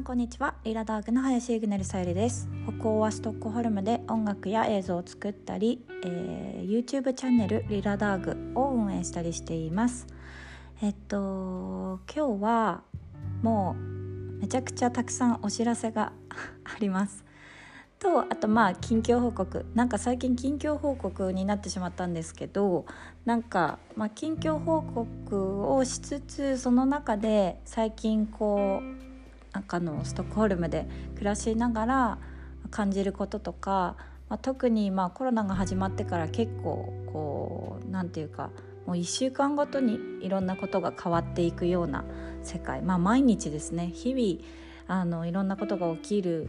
んこんにちは。リラダーグの林イグネルさゆりです。北欧はストックホルムで音楽や映像を作ったり、えー、YouTube チャンネルリラダーグを運営したりしています。えっと今日はもうめちゃくちゃたくさんお知らせが あります。とあとまあ近況報告。なんか最近近況報告になってしまったんですけどなんか、まあ、近況報告をしつつその中で最近こうなんかのストックホルムで暮らしながら感じることとか、まあ、特にまあコロナが始まってから結構こう何て言うかもう1週間ごとにいろんなことが変わっていくような世界。まあ毎日ですね日々あのいろんなことが起きる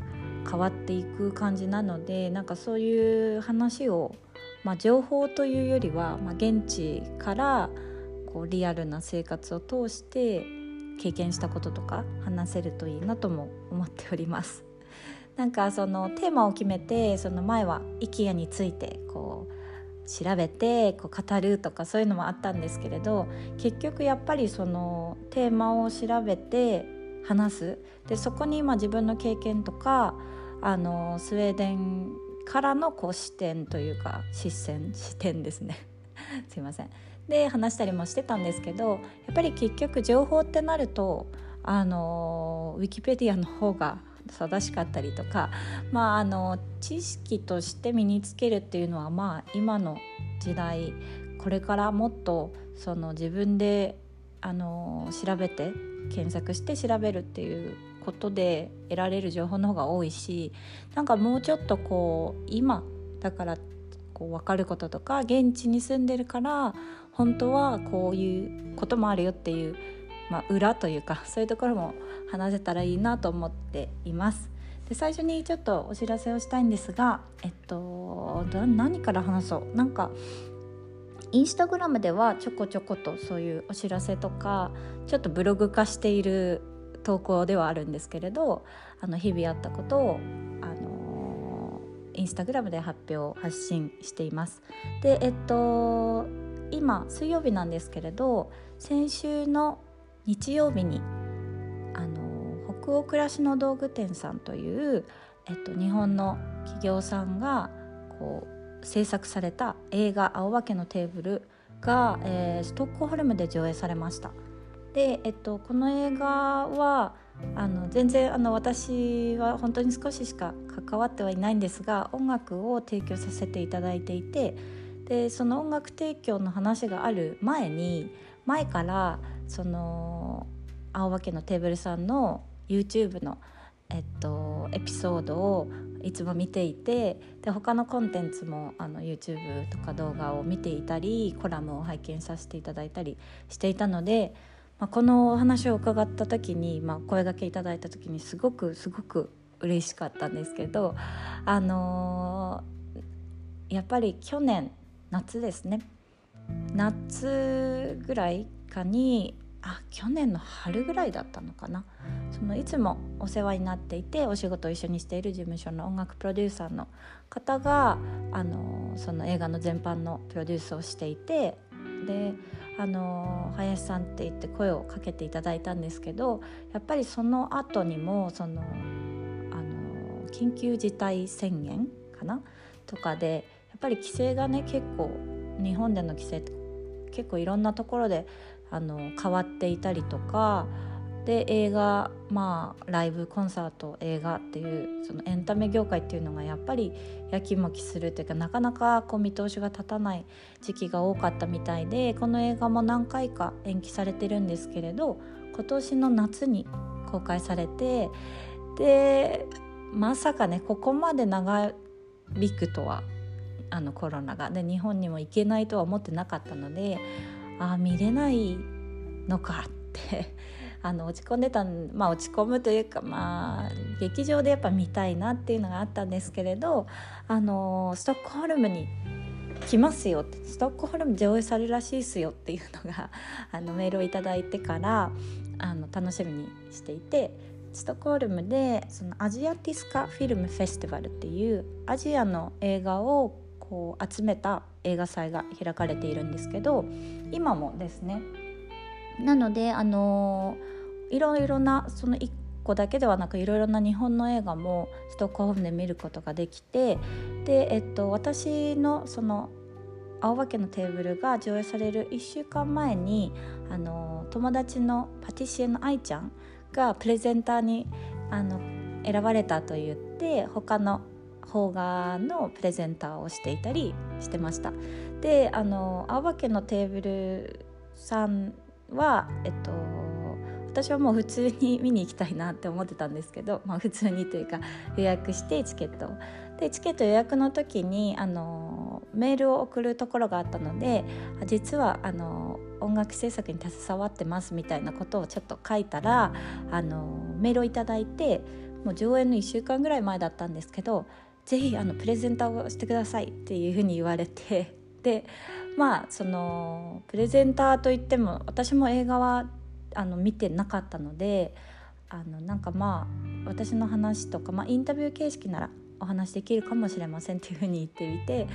変わっていく感じなのでなんかそういう話を、まあ、情報というよりは、まあ、現地からこうリアルな生活を通して経験したこととか話せるといいなとも思っております。なんかそのテーマを決めてその前は IKEA についてこう調べてこう語るとかそういうのもあったんですけれど結局やっぱりそのテーマを調べて話す。でそこに今自分の経験とかあのスウェーデンからのこう視点というか視線視点ですね。すいません。で話したりもしてたんですけどやっぱり結局情報ってなるとあのウィキペディアの方が正しかったりとか、まあ、あの知識として身につけるっていうのは、まあ、今の時代これからもっとその自分であの調べて検索して調べるっていうことで得られる情報の方が多いしなんかもうちょっとこう今だからこう分かることとか現地に住んでるから本当はこういうこともあるよっていう、まあ、裏というか そういうところも話せたらいいなと思っています。で最初にちょっとお知らせをしたいんですが、えっと、何から話そう？なんかインスタグラムではちょこちょことそういうお知らせとかちょっとブログ化している投稿ではあるんですけれどあの日々あったことをインスタグラムで発表発信しています。でえっと今水曜日なんですけれど先週の日曜日にあの北欧暮らしの道具店さんという、えっと、日本の企業さんがこう制作された映画「青化けのテーブルが」えー、ストックホルムで上映されました。で、えっと、この映画はあの全然あの私は本当に少ししか関わってはいないんですが音楽を提供させていただいていてでその音楽提供の話がある前に前からその青葉家のテーブルさんの YouTube の、えっと、エピソードをいつも見ていてで他のコンテンツもあの YouTube とか動画を見ていたりコラムを拝見させていただいたりしていたので、まあ、このお話を伺った時に、まあ、声がけいただいた時にすごくすごく嬉しかったんですけど、あのー、やっぱり去年夏ですね。夏ぐらいかにあ去年の春ぐらいだったのかな。そのいつもお世話になっていてお仕事を一緒にしている事務所の音楽プロデューサーの方があのその映画の全般のプロデュースをしていてであの林さんって言って声をかけていただいたんですけどやっぱりその後にもそのあの緊急事態宣言かな？とかでやっぱり規制がね結構日本での規制って結構いろんなところであの変わっていたりとかで映画まあライブコンサート映画っていうそのエンタメ業界っていうのがやっぱりやきもきするっていうかなかなかこう見通しが立たない時期が多かったみたいでこの映画も何回か延期されてるんですけれど今年の夏に公開されてでまさかねここまで長引くとはあのコロナがで日本にも行けないとは思ってなかったのでああ見れないのかってあの落ち込んでたまあ落ち込むというかまあ劇場でやっぱ見たいなっていうのがあったんですけれどあのストックホルムに来ますよってストックホルム上映されるらしいっすよっていうのが あのメールを頂いてからあの楽しみにしていてストックホルムでそのアジアティスカフィルムフェスティバルっていうアジアの映画をこう集めた映画祭が開かれているんですけど今もですねなのであのいろいろなその個だけではなくいろいろな日本の映画もストックホルムで見ることができてで、えっと、私のその青葉家のテーブルが上映される1週間前にあの友達のパティシエの愛ちゃんがプレゼンターにあの選ばれたと言って他の邦画のプレゼンターをしていたりしてました。であの青葉家のテーブルさんはえっと私はもう普通に見に行きたいなって思ってたんですけど、まあ、普通にというか予約してチケットでチケット予約の時にあのメールを送るところがあったので実はあの音楽制作に携わってますみたいなことをちょっと書いたらあのメールを頂いてもう上演の1週間ぐらい前だったんですけどぜひあのプレゼンターをしてくださいっていうふうに言われて。でまあそのプレゼンターといっても私も映画はあの見てなかったのであのなんかまあ私の話とか、まあ、インタビュー形式ならお話できるかもしれませんっていうふうに言ってみて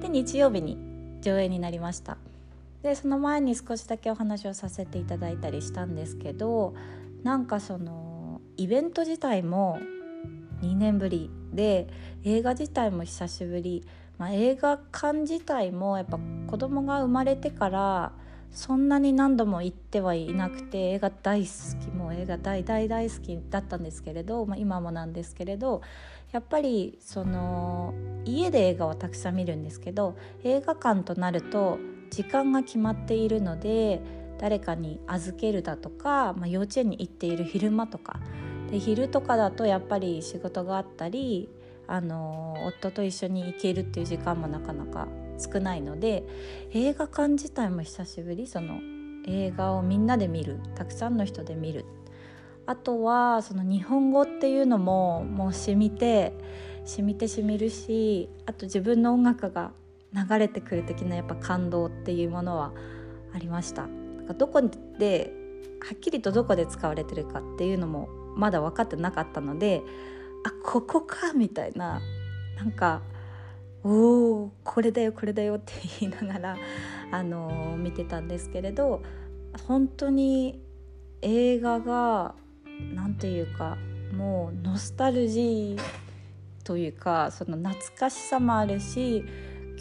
で日曜日に上映になりました。でその前に少しだけお話をさせていただいたりしたんですけどなんかそのイベント自体も2年ぶりで映画自体も久しぶり、まあ、映画館自体もやっぱ子供が生まれてからそんなに何度も行ってはいなくて映画大好きもう映画大大大好きだったんですけれど、まあ、今もなんですけれどやっぱりその家で映画はたくさん見るんですけど映画館となると時間が決まっているので誰かに預けるだとか、まあ、幼稚園に行っている昼間とか。で昼とかだとやっぱり仕事があったりあの夫と一緒に行けるっていう時間もなかなか少ないので映画館自体も久しぶり。その映画をみんなで見る。たくさんの人で見る。あとはその日本語っていうのももう染みて染みて染みるしあと自分の音楽が流れてくる的なやっぱ感動っていうものはありました。どこではっきりとどこで使われてるかっていうのもまだ分かってなかったのであここかみたいななんかおおこれだよこれだよって 言いながら、あのー、見てたんですけれど本当に映画が何て言うかもうノスタルジーというかその懐かしさもあるし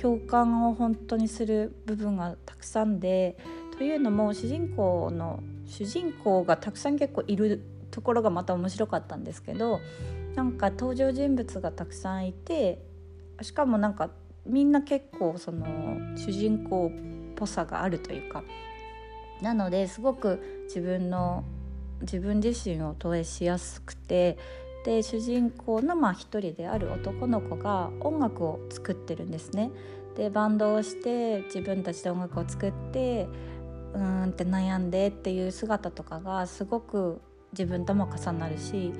共感を本当にする部分がたくさんでというのも主人公の主人公がたくさん結構いるところがまた面白かったんですけどなんか登場人物がたくさんいてしかもなんかみんな結構その主人公っぽさがあるというかなのですごく自分の自分自身を投影しやすくてで主人公のまあ一人である男の子が音楽を作ってるんですね。でバンドをして自分たちで音楽を作ってうーんって悩んでっていう姿とかがすごく自分とも重なるし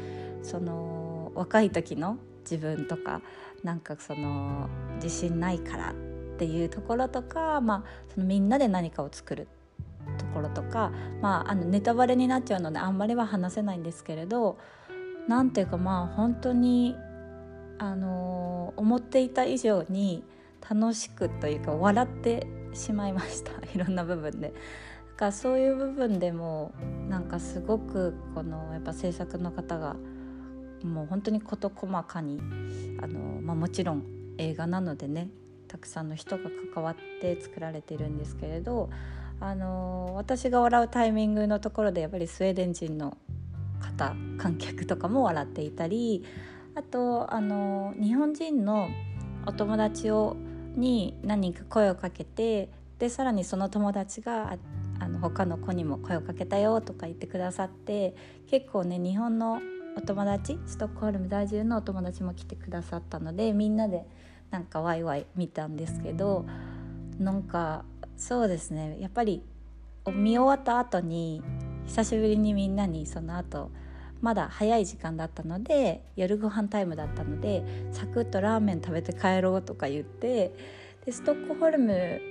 その若い時の自分とかなんかその自信ないからっていうところとか、まあ、そのみんなで何かを作るところとか、まあ、あのネタバレになっちゃうのであんまりは話せないんですけれど何ていうかまあ本当にあの思っていた以上に楽しくというか笑ってしまいました いろんな部分で。だからそういう部分でもなんかすごくこのやっぱ制作の方がもう本当に事細かにあの、まあ、もちろん映画なのでねたくさんの人が関わって作られてるんですけれどあの私が笑うタイミングのところでやっぱりスウェーデン人の方観客とかも笑っていたりあとあの日本人のお友達をに何人か声をかけてでさらにその友達があの他の子にも声をかけたよとか言ってくださって結構ね日本のお友達ストックホルム在住のお友達も来てくださったのでみんなでなんかワイワイ見たんですけどなんかそうですねやっぱり見終わった後に久しぶりにみんなにその後まだ早い時間だったので夜ご飯タイムだったのでサクッとラーメン食べて帰ろうとか言ってでストックホルム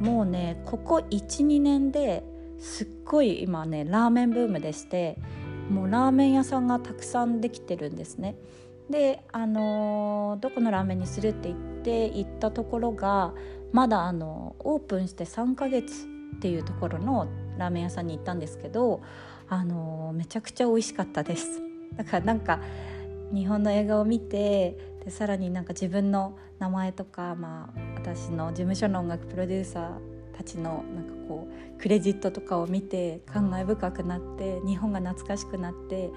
もうねここ12年ですっごい今ねラーメンブームでしてもうラーメン屋さんがたくさんできてるんですね。で、あのどこのラーメンにするって言って行ったところがまだあのオープンして3ヶ月っていうところのラーメン屋さんに行ったんですけど、あのめちゃくちゃ美味しかったです。だからなんか日本の映画を見てでさらになんか自分の名前とか、まあ、私の事務所の音楽プロデューサーたちのなんかこうクレジットとかを見て感慨深くなって日本が懐かしくなって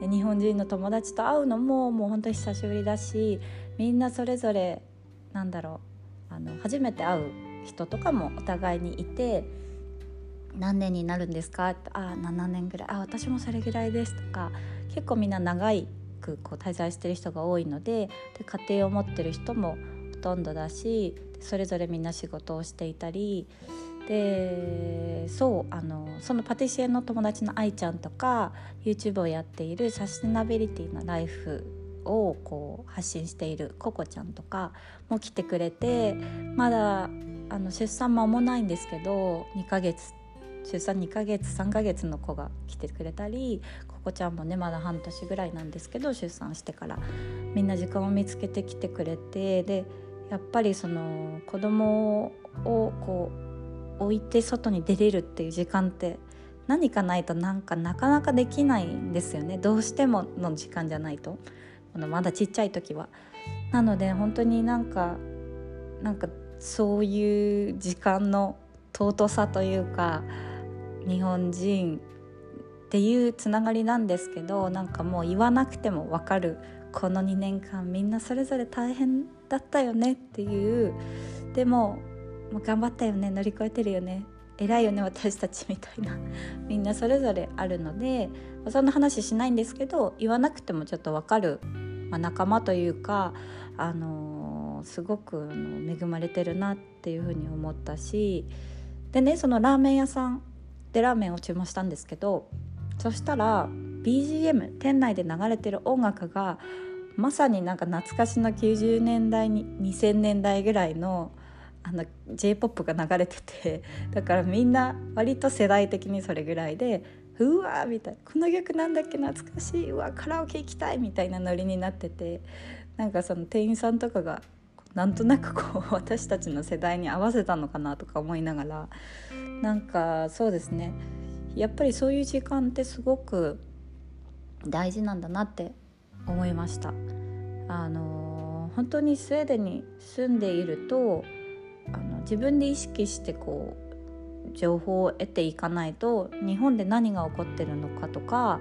で日本人の友達と会うのももう本当に久しぶりだしみんなそれぞれなんだろうあの初めて会う人とかもお互いにいて「何年になるんですか?」って「ああ7年ぐらい？あ私もそれぐらいです」とか結構みんな長いくこう滞在してる人が多いのでで家庭を持ってる人もほとんどだしそれぞれみんな仕事をしていたりでそうあのそのパティシエの友達の愛ちゃんとか YouTube をやっているサステナビリティなライフをこう発信しているココちゃんとかも来てくれてまだあの出産間もないんですけど2ヶ月出産2ヶ月3ヶ月の子が来てくれたりココちゃんもねまだ半年ぐらいなんですけど出産してからみんな時間を見つけてきてくれてでやっぱりその子供をこう置いて外に出れるっていう時間って何かないとなんかなかなかできないんですよね。どうしてもの時間じゃないと。まだちっちゃい時は。なので本当になんかなんかそういう時間の尊さというか日本人っていうつながりなんですけどなんかもう言わなくても分かる。この2年間みんなそれぞれ大変だったよねっていう。でももう頑張ったよね乗り越えてるよね偉いよね私たちみたいな。みんなそれぞれあるのでそんな話しないんですけど言わなくてもちょっと分かる、まあ、仲間というか、あのー、すごくあの恵まれてるなっていうふうに思ったしでねそのラーメン屋さんでラーメンを注文したんですけどそしたら BGM 店内で流れてる音楽がまさになんか懐かしの90年代に2000年代ぐらいのあの j p o p が流れててだからみんな割と世代的にそれぐらいでうわみたいなこの曲なんだっけ懐かしいうわカラオケ行きたいみたいなノリになっててなんかその店員さんとかがなんとなくこう 私たちの世代に合わせたのかなとか思いながらなんかそうですねやっぱりそういう時間ってすごく大事なんだなって思いました。あの本当にスウェーデンに住んでいるとあの自分で意識してこう情報を得ていかないと日本で何が起こってるのかとか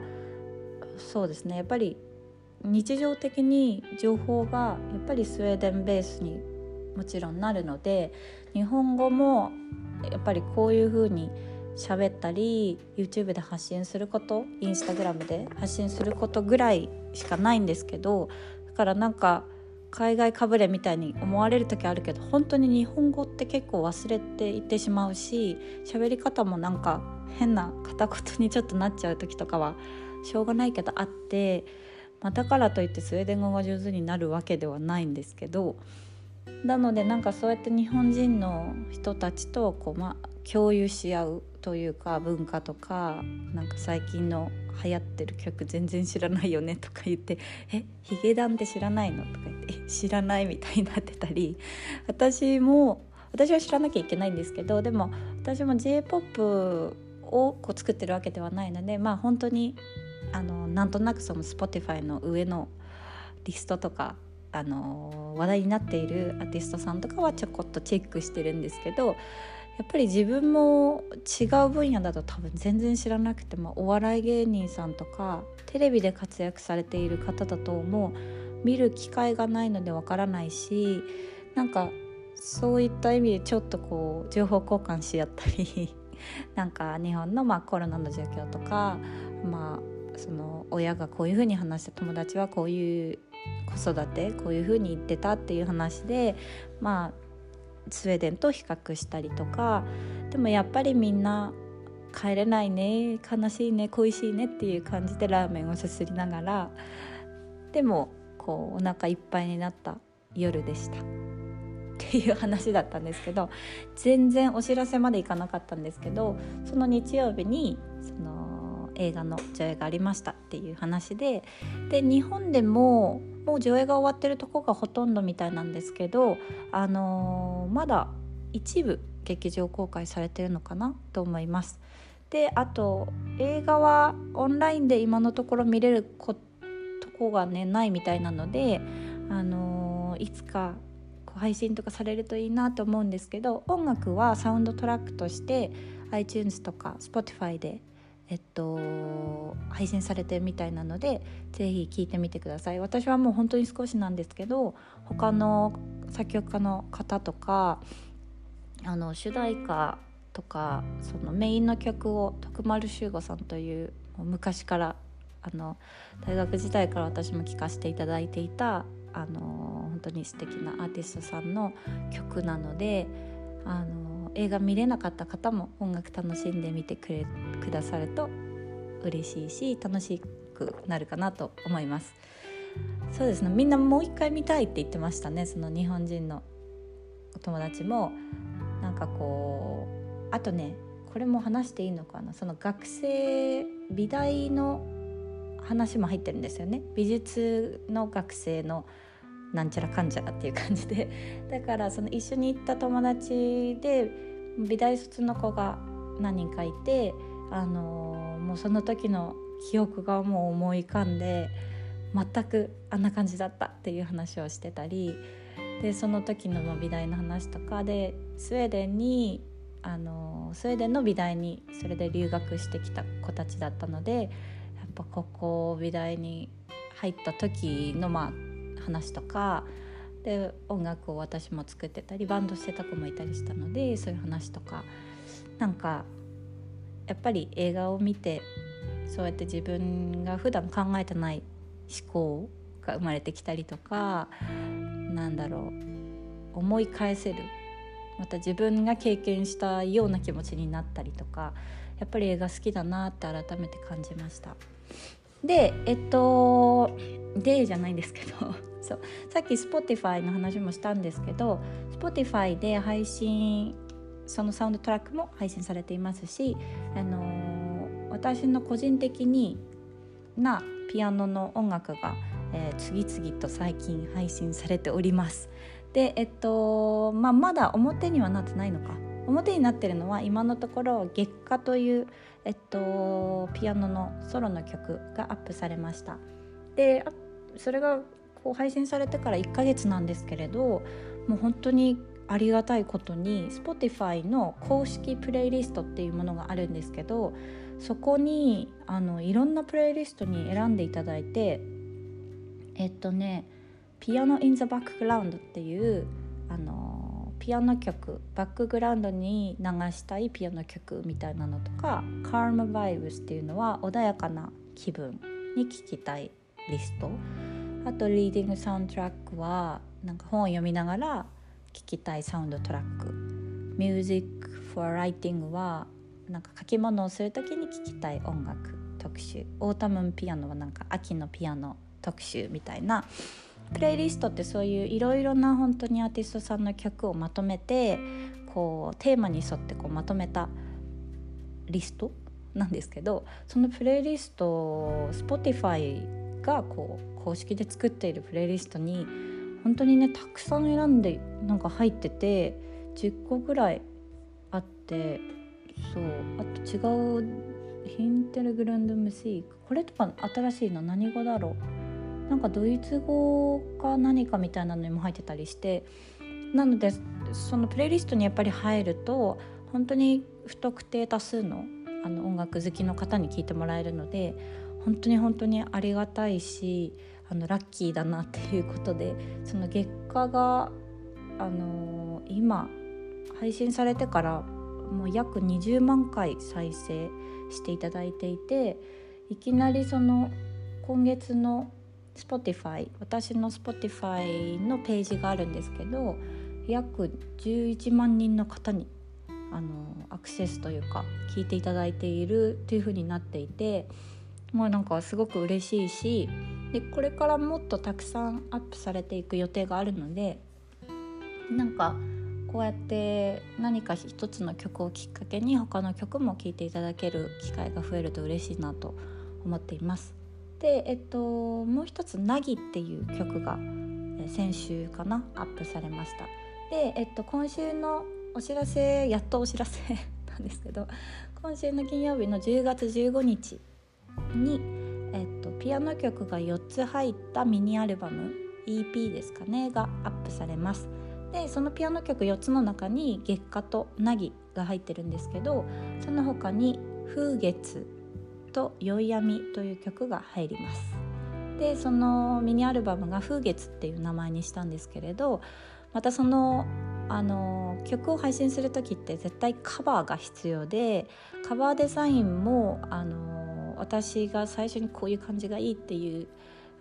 そうですね。やっぱり日常的に情報がやっぱりスウェーデンベースにもちろんなるので日本語もやっぱりこういうふうに喋ったり YouTube で発信することインスタグラムで発信することぐらいしかないんですけどだからなんか海外かぶれみたいに思われる時あるけど本当に日本語って結構忘れていってしまうし喋り方もなんか変な片言にちょっとなっちゃう時とかはしょうがないけどあって、まあ、だからといってスウェーデン語が上手になるわけではないんですけどなのでなんかそうやって日本人の人たちとこう、ま、共有し合うというか文化とかなんか最近の流行ってる曲全然知らないよねとか言って「えヒゲダンって知らないの?」とか言って「え知らない」みたいになってたり私も私は知らなきゃいけないんですけどでも私も j p o p をこう作ってるわけではないのでまあ本当にあのなんとなくその Spotify の上のリストとかあの話題になっているアーティストさんとかはちょこっとチェックしてるんですけどやっぱり自分も違う分野だと多分全然知らなくてもお笑い芸人さんとかテレビで活躍されている方だともう。見る機会がないのでわからないしなんかそういった意味でちょっとこう情報交換し合ったり なんか日本のまあコロナの状況とかまあその親がこういうふうに話した友達はこういう子育てこういうふうに言ってたっていう話でまあスウェーデンと比較したりとかでもやっぱりみんな帰れないね悲しいね恋しいねっていう感じでラーメンをすすりながらでもこうお腹いっぱいになった夜でした。っていう話だったんですけど全然お知らせまでいかなかったんですけどその日曜日にその映画の上映がありましたっていう話でで日本でももう上映が終わってるとこがほとんどみたいなんですけど、あのー、まだ一部劇場公開されてるのかなと思います。であと映画はオンラインで今のところ見れる報がねないみたいなので、あのいつか配信とかされるといいなと思うんですけど音楽はサウンドトラックとして iTunes とか Spotify でえっと、配信されてるみたいなのでぜひ聴いてみてください。私はもう本当に少しなんですけど他の作曲家の方とかあの主題歌とかそのメインの曲を徳丸修吾さんという昔からあの大学時代から私も聴かせていただいていたあの本当に素敵なアーティストさんの曲なのであの映画見れなかった方も音楽楽しんでみてくれくださると嬉しいし楽しくなるかなと思います。そうですね。みんなもう一回見たいって言ってましたね。その日本人のお友達も。なんかこうあとねこれも話していいのかな。その学生美大の話も入ってるんですよね。美術の学生のなんちゃらかんちゃらっていう感じで。だからその一緒に行った友達で美大卒の子が何人かいて、あのー、もうその時の記憶がもう思い浮かんで全くあんな感じだったっていう話をしてたりでその時の美大の話とかでスウェーデンにあのスウェーデンの美大にそれで留学してきた子たちだったのでやっぱここ美大に入った時のまあ話とかで音楽を私も作ってたりバンドしてた子もいたりしたのでそういう話とかなんかやっぱり映画を見てそうやって自分が普段考えてない思考が生まれてきたりとかなんだろう思い返せるまた自分が経験したような気持ちになったりとかやっぱり映画好きだなって改めて感じました。でえっとでじゃないんですけど そうさっき Spotify の話もしたんですけど Spotify で配信そのサウンドトラックも配信されていますし、あのー、私の個人的になピアノの音楽が、えー、次々と最近配信されております。でえっとまあ、まだ表にはなってないのか表になってるのは今のところ「月下」という、えっと、ピアノのソロの曲がアップされました。でそれがこう配信されてから1ヶ月なんですけれどもう本当にありがたいことに Spotify の公式プレイリストっていうものがあるんですけどそこにあのいろんなプレイリストに選んでいただいてえっとね「ピアノ・イン・ザ・バックグラウンド」っていうあのピアノ曲バックグラウンドに流したいピアノ曲みたいなのとか「カーム・バイブス」っていうのは穏やかな気分に聴きたいリスト。あと「リーディング・サウンドトラック」はなんか本を読みながら聴きたいサウンドトラック「ミュージック・フォー・ライティング」はなんか書き物をする時に聴きたい音楽特集「 Autumn Piano」はなんか秋のピアノ特集みたいなプレイリストってそういういろいろな本当にアーティストさんの曲をまとめてこうテーマに沿ってこうまとめたリストなんですけどそのプレイリスト Spotify がこう公式で作っているプレイリストに本当にねたくさん選んでなんか入ってて10個ぐらいあってそうあと違うヒンテルグランドムシークこれとか新しいの何語だろう？なんかドイツ語か何かみたいなのにも入ってたりしてなのでそのプレイリストにやっぱり入ると本当に不特定多数のあの音楽好きの方に聴いてもらえるので本当に本当にありがたいしあのラッキーだなっていうことでその月下が、あのー、今配信されてからもう約20万回再生していただいていていきなりその今月の Spotify 私の Spotify のページがあるんですけど約11万人の方にあのアクセスというか聞いていただいているというふうになっていてもうなんかすごく嬉しいしでこれからもっとたくさんアップされていく予定があるのでなんかこうやって何か一つの曲をきっかけに他の曲も聴いていただける機会が増えると嬉しいなと思っています。で、えっと、もう一つ「なぎ」っていう曲が先週かなアップされました。で、えっと、今週のお知らせやっとお知らせ なんですけど今週の金曜日の10月15日に、えっと、ピアノ曲が4つ入ったミニアルバム EP ですかねがアップされます。でそのピアノ曲4つの中に「月下」と「凪」が入ってるんですけどその他に「風月」と「宵闇」という曲が入ります。でそのミニアルバムが「風月」っていう名前にしたんですけれどまたそのあの曲を配信する時って絶対カバーが必要でカバーデザインもあの私が最初にこういう感じがいいっていう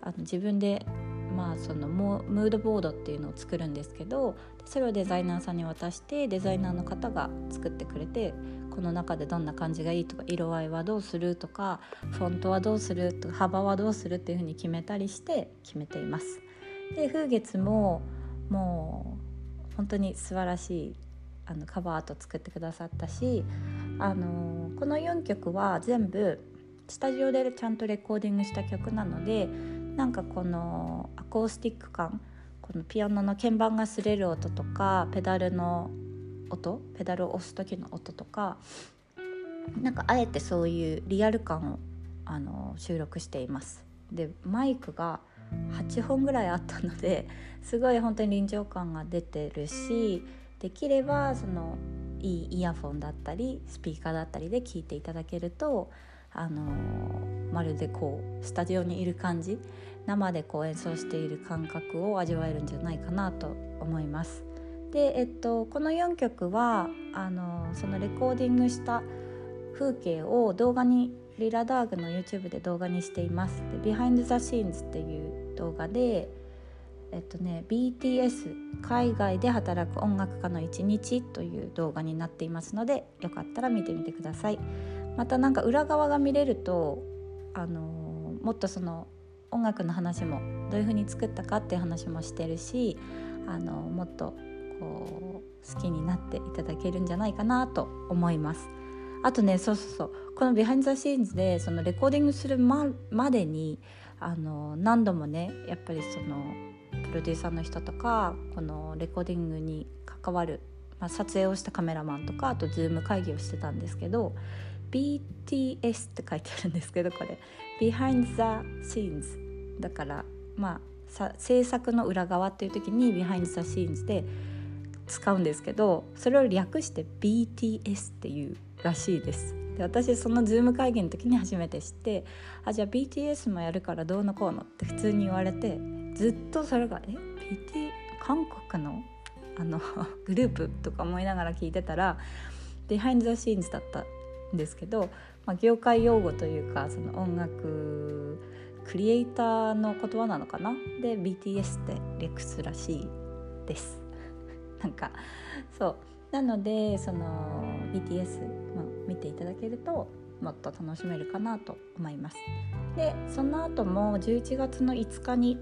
あの自分でまあ、そのムードボードっていうのを作るんですけどそれをデザイナーさんに渡してデザイナーの方が作ってくれてこの中でどんな感じがいいとか色合いはどうするとかフォントはどうするとか幅はどうするっていうふうに決めたりして決めています。で風月ももう本当に素晴らしいあのカバーアート作ってくださったしあのこの4曲は全部スタジオでちゃんとレコーディングした曲なのでなんかこのアコースティック感このピアノの鍵盤が擦れる音とかペダルの音ペダルを押す時の音とかなんかあえてそういうリアル感をあの収録しています。でマイクが8本ぐらいあったのですごい本当に臨場感が出てるしできればそのいいイヤフォンだったりスピーカーだったりで聴いていただけるとあのまるでこうスタジオにいる感じ生でこう演奏している感覚を味わえるんじゃないかなと思います。で、えっと、この4曲はあのそのレコーディングした風景を動画にリラダーグの YouTube で動画にしています。で Behind the Scenes っていう動画でえっとね、BTS 海外で働く音楽家の一日という動画になっていますのでよかったら見てみてください。またなんか裏側が見れるとあのもっとその音楽の話もどういう風に作ったかっていう話もしてるしあのもっとこう好きになっていただけるんじゃないかなと思います。あとねそうそうそうこの「 Behind the Scenes」でそのレコーディングするままでにあの何度もねやっぱりそのプロデューサーの人とかこのレコーディングに関わる、まあ、撮影をしたカメラマンとかあとズーム会議をしてたんですけど BTS って書いてあるんですけどこれ Behind the Scenes だからまあ制作の裏側っていう時に Behind the Scenes で使うんですけどそれを略して BTS っていうらしいです。で私そのズーム会議の時に初めて知ってあじゃあ BTS もやるからどうのこうのって普通に言われてずっとそれがえ？BT 韓国の？あの グループとか思いながら聞いてたら Behind the Scenes だったんですけど、まあ、業界用語というかその音楽クリエイターの言葉なのかな？で BTS って略すらしいです。なんかそう。なのでその BTS、まあ、見ていただけるともっと楽しめるかなと思います。でその後も11月の5日に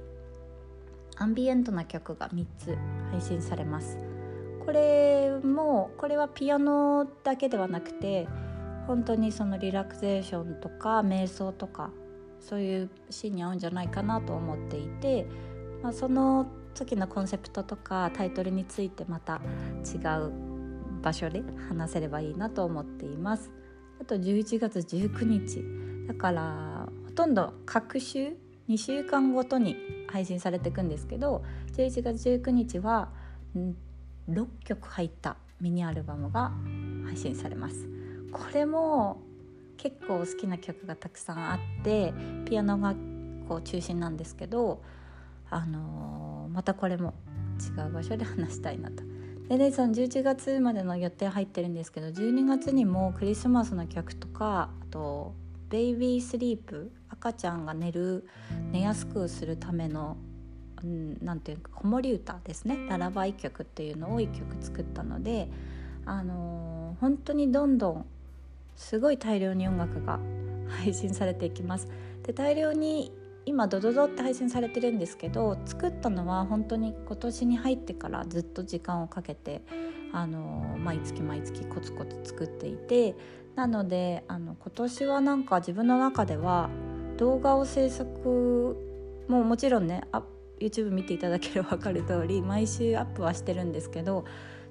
アンビエントな曲が3つ配信されます。これもこれはピアノだけではなくて本当にそのリラクゼーションとか瞑想とかそういうシーンに合うんじゃないかなと思っていて、まあ、その時のコンセプトとかタイトルについてまた違う場所で話せればいいなと思っています。あと11月19日だからほとんど各週2週間ごとに配信されていくんですけど11月19日は6曲入ったミニアルバムが配信されます。これも結構好きな曲がたくさんあってピアノがこう中心なんですけど、あのー、またこれも違う場所で話したいなと。でねその11月までの予定入ってるんですけど12月にもクリスマスの曲とかあとベイビースリープ赤ちゃんが寝る寝やすくするためのうん、なんていうか子守歌ですねララバイ曲っていうのを1曲作ったので、あのー、本当にどんどんすごい大量に音楽が配信されていきますで大量に今ドドドって配信されてるんですけど作ったのは本当に今年に入ってからずっと時間をかけてあの毎月毎月コツコツ作っていてなのであの今年はなんか自分の中では動画を制作ももちろんねあ YouTube 見ていただければ分かる通り毎週アップはしてるんですけど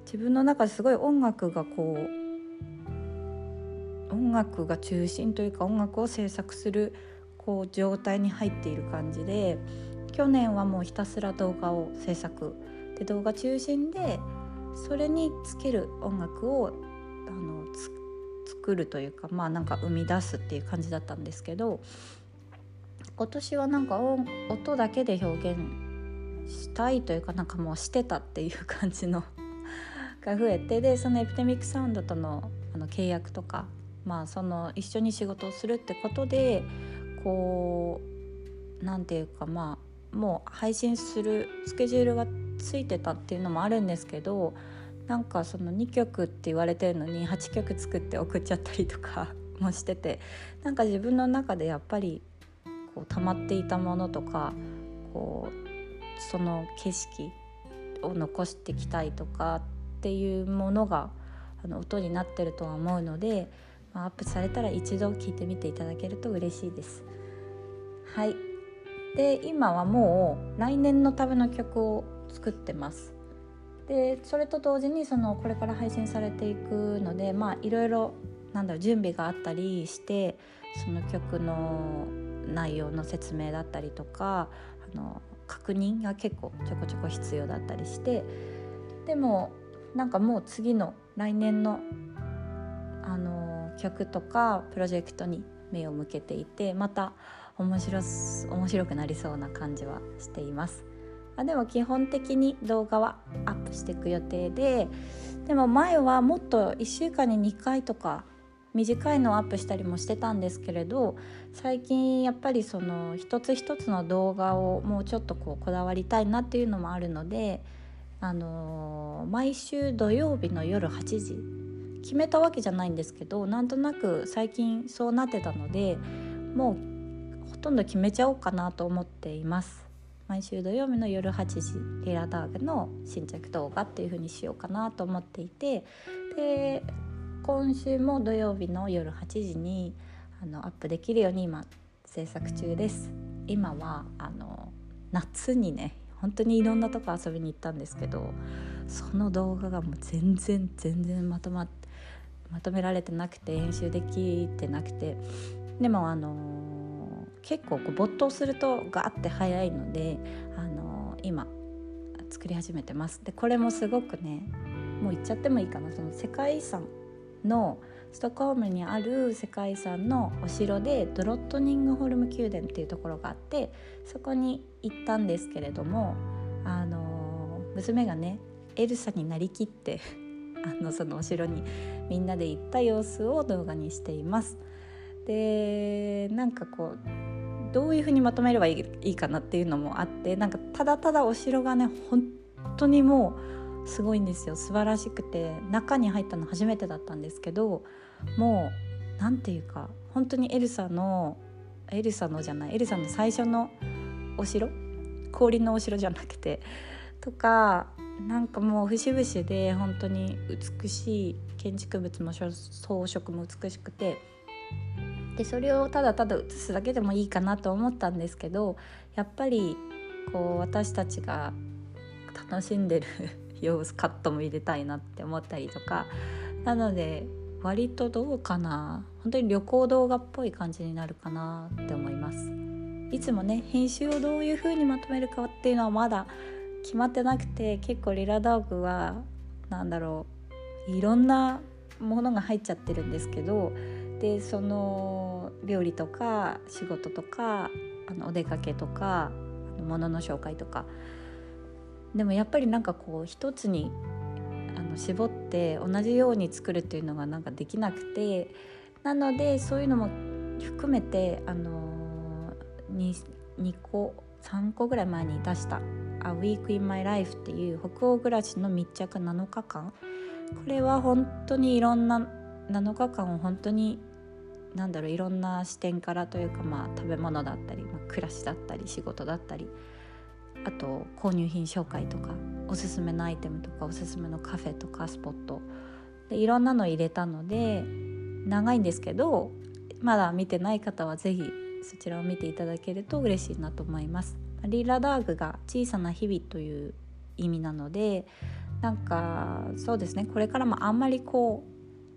自分の中ですごい音楽がこう音楽が中心というか音楽を制作するこう状態に入っている感じで去年はもうひたすら動画を制作。で動画中心でそれにつける音楽をあの作るというかまあなんか生み出すっていう感じだったんですけど今年はなんか音だけで表現したいというかなんかもうしてたっていう感じの が増えてでそのエピデミックサウンドとのあの契約とか、まあ、その一緒に仕事をするってことでこう何て言うかまあもう配信するスケジュールがついてたっていうのもあるんですけどなんかその2曲って言われてるのに8曲作って送っちゃったりとか もしててなんか自分の中でやっぱりこう溜まっていたものとかこうその景色を残してきたいとかっていうものがあの音になってるとは思うので、まあ、アップされたら一度聞いてみていただけると嬉しいです。はいで今はもう来年のための曲を作ってます。でそれと同時にそのこれから配信されていくのでまあいろいろなんだろう準備があったりしてその曲の内容の説明だったりとかあの確認が結構ちょこちょこ必要だったりしてでもなんかもう次の来年のあの曲とかプロジェクトに目を向けていてまた面白面白くなりそうな感じはしています。あでも基本的に動画はアップしていく予定ででも前はもっと1週間に2回とか短いのをアップしたりもしてたんですけれど最近やっぱりその一つ一つの動画をもうちょっとこうこだわりたいなっていうのもあるのであの毎週土曜日の夜8時決めたわけじゃないんですけどなんとなく最近そうなってたのでもうほとんど決めちゃおうかなと思っています。毎週土曜日の夜8時リラダーグの新着動画っていう風にしようかなと思っていてで今週も土曜日の夜8時にあのアップできるように今制作中です。今はあの夏にね本当にいろんなとこ遊びに行ったんですけどその動画がもう全然全然まとままとめられてなくて編集できてなくてでもあのー、結構こう没頭するとガーって早いので、あのー、今作り始めてます。でこれもすごくねもう言っちゃってもいいかな。その世界遺産のストックホルムにある世界遺産のお城でドロットニングホルム宮殿っていうところがあってそこに行ったんですけれどもあの娘がねエルサになりきって あのそのお城にみんなで行った様子を動画にしています。でなんかこうどういうふうにまとめればいいかなっていうのもあってなんかただただお城がね本当にもうすごいんですよ。素晴らしくて中に入ったの初めてだったんですけどもう何て言うか本当にエルサのエルサのじゃないエルサの最初のお城？氷のお城じゃなくて。とかなんかもう節々で本当に美しい建築物も装飾も美しくて。でそれをただただ写すだけでもいいかなと思ったんですけどやっぱりこう私たちが楽しんでる様子カットも入れたいなって思ったりとか。なので割とどうかな。本当に旅行動画っぽい感じになるかなって思います。いつもね編集をどういう風にまとめるかっていうのはまだ決まってなくて結構リラダーグは何だろういろんなものが入っちゃってるんですけどでその料理とか仕事とかあのお出かけとか物の紹介とかでもやっぱりなんかこう一つにの絞って同じように作るっていうのがなんかできなくてなのでそういうのも含めてあの 2, 2個3個ぐらい前に出した「A Week in My Life」っていう北欧暮らしの密着7日間。これは本当にいろんな7日間を本当になんだろういろんな視点からというかまあ食べ物だったり、まあ、暮らしだったり仕事だったりあと購入品紹介とかおすすめのアイテムとかおすすめのカフェとかスポットでいろんなの入れたので長いんですけどまだ見てない方は是非そちらを見ていただけると嬉しいなと思います。リーラダーグが小さな日々という意味なのでなんかそうですねこれからもあんまりこ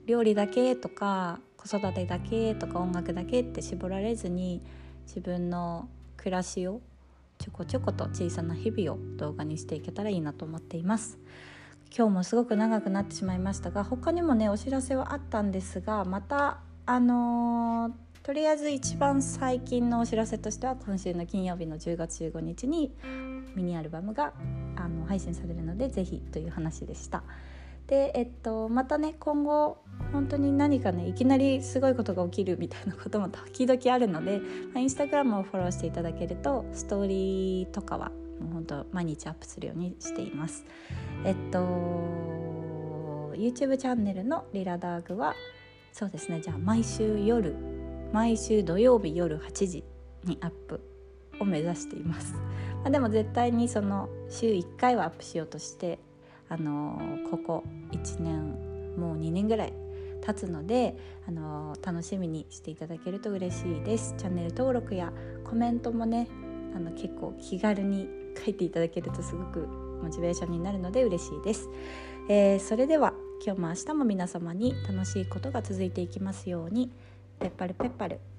う料理だけとか子育てだけとか音楽だけって絞られずに自分の暮らしをちょこちょこと小さな日々を動画にしていけたらいいなと思っています今日もすごく長くなってしまいましたが他にもねお知らせはあったんですがまたあのー、とりあえず一番最近のお知らせとしては今週の金曜日の10月15日にミニアルバムがあの配信されるのでぜひという話でした。で、えっと、またね今後本当に何かねいきなりすごいことが起きるみたいなことも時々あるので、インスタグラムをフォローしていただけるとストーリーとかはもう本当毎日アップするようにしています。えっと YouTube チャンネルのリラダーグはそうですねじゃあ毎週夜毎週土曜日夜8時にアップを目指しています。まあ、でも絶対にその週1回はアップしようとしてあのここ1年もう2年ぐらい経つのであの楽しみにしていただけると嬉しいです。チャンネル登録やコメントもねあの結構気軽に書いていただけるとすごくモチベーションになるので嬉しいです、えー、それでは今日も明日も皆様に楽しいことが続いていきますようにペッパルペッパル。